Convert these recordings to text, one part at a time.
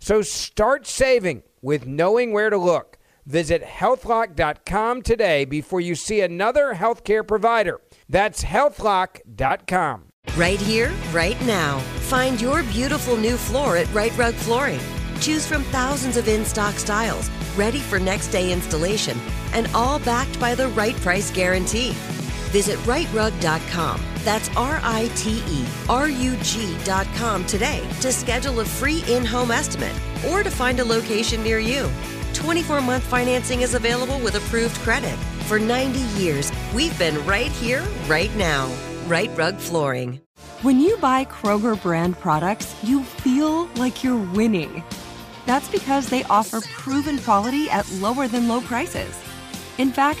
So start saving with knowing where to look. Visit healthlock.com today before you see another healthcare provider. That's healthlock.com. Right here, right now. Find your beautiful new floor at Rite Rug Flooring. Choose from thousands of in stock styles, ready for next day installation, and all backed by the right price guarantee. Visit riterug.com. That's R I T E R U G.com today to schedule a free in home estimate or to find a location near you. 24 month financing is available with approved credit. For 90 years, we've been right here, right now. Rite Rug Flooring. When you buy Kroger brand products, you feel like you're winning. That's because they offer proven quality at lower than low prices. In fact,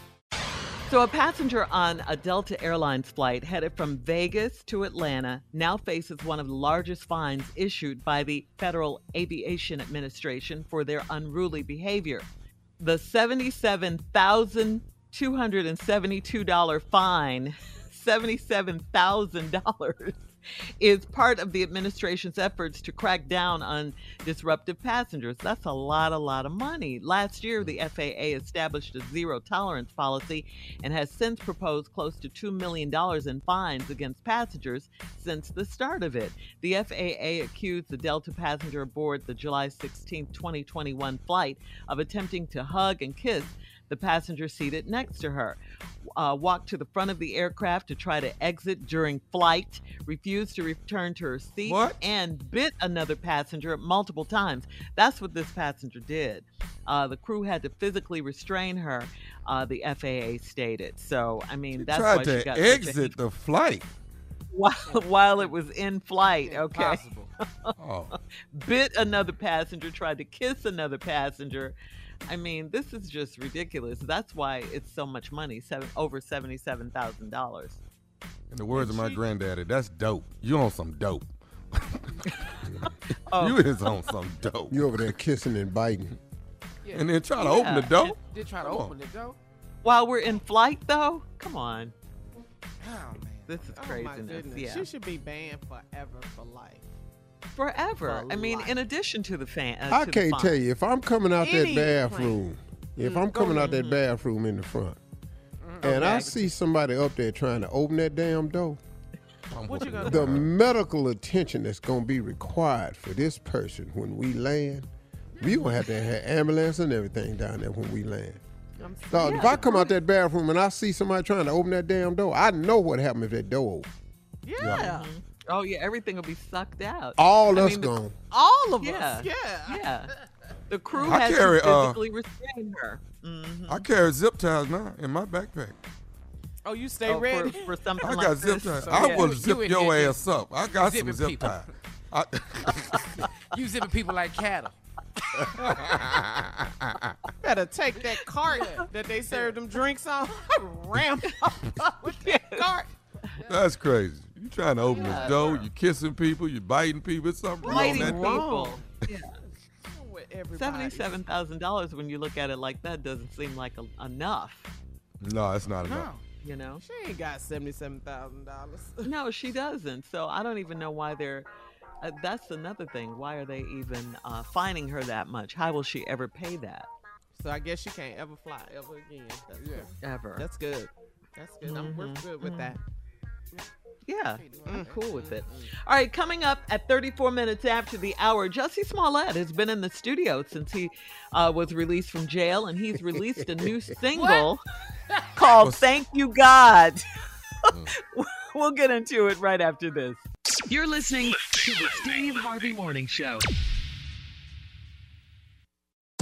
So, a passenger on a Delta Airlines flight headed from Vegas to Atlanta now faces one of the largest fines issued by the Federal Aviation Administration for their unruly behavior. The $77,272 fine, $77,000 is part of the administration's efforts to crack down on disruptive passengers. That's a lot, a lot of money. Last year, the FAA established a zero tolerance policy and has since proposed close to $2 million in fines against passengers since the start of it. The FAA accused the Delta passenger aboard the July 16, 2021 flight of attempting to hug and kiss the passenger seated next to her. Uh, walked to the front of the aircraft to try to exit during flight, refused to return to her seat, What? and bit another passenger multiple times. That's what this passenger did. Uh, the crew had to physically restrain her, uh, the FAA stated. So, I mean, that's why Tried she to got such a exit the flight. while, while it was in flight, okay? Oh. Bit another passenger, tried to kiss another passenger. I mean, this is just ridiculous. That's why it's so much money, seven, over seventy-seven thousand dollars. In the words of my granddaddy, that's dope. You on some dope. Oh. You is on some dope. You over there kissing and biting. And then try to open the door. Did try to Come on. open the door. While we're in flight, though, come on, Oh man. this is Oh my craziness. goodness. yeah, She should be banned forever for life. Forever. For I mean, life. in addition to the fan, uh, I can't tell you if I'm coming out that Any bathroom. If I'm coming out that bathroom in the front, and I see somebody up there trying to open that damn door, What you gonna the ass. medical attention that's gonna be required for this person when we land, we gonna have to have ambulance and everything down there when we land. I'm Dog, if I come out that bathroom and I see somebody trying to open that damn door, I know what happened if that door open. yeah. Oh yeah, everything will be sucked out. All I us mean, the- gone. All of Yeah. us. Yeah. Yeah, the crew I had carry, to uh, physically restrain her. Mhm. I carry zip ties now in my backpack. Oh, you stay Oh, for, ready. for something I like got zip this. tie. So, I yeah, would you zip in your there ass up. I got some zip people. tie. I, You zipping people like cattle. Better take that cart that they serve them drinks on, ram up with that cart. that's crazy. You trying to open this door? You kissing people? You biting people? It's something wrong Biting that people. With everybody. Seventy-seven thousand dollars. When you look at it like that, doesn't seem like a, enough. No, it's not No, enough. You know. she ain't got seventy-seven thousand dollars. No, she doesn't. So I don't even know why they're. Uh, that's another thing. Why are they even uh, fining her that much? How will she ever pay that? So I guess she can't ever fly ever again. That's yeah. Ever? That's good. That's good. I'm we're Mhm, good with that. Yeah, I'm Mm. cool with it. All right, coming up at 34 minutes after the hour, Jussie Smollett has been in the studio since he uh, was released from jail, and he's released a new single called What's- "Thank You God." we'll get into it right after this. You're listening to the Steve Harvey Morning Show.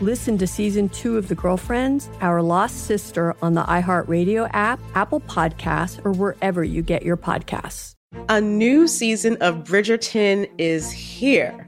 Listen to season two of The Girlfriends, Our Lost Sister on the iHeartRadio app, Apple Podcasts, or wherever you get your podcasts. A new season of Bridgerton is here.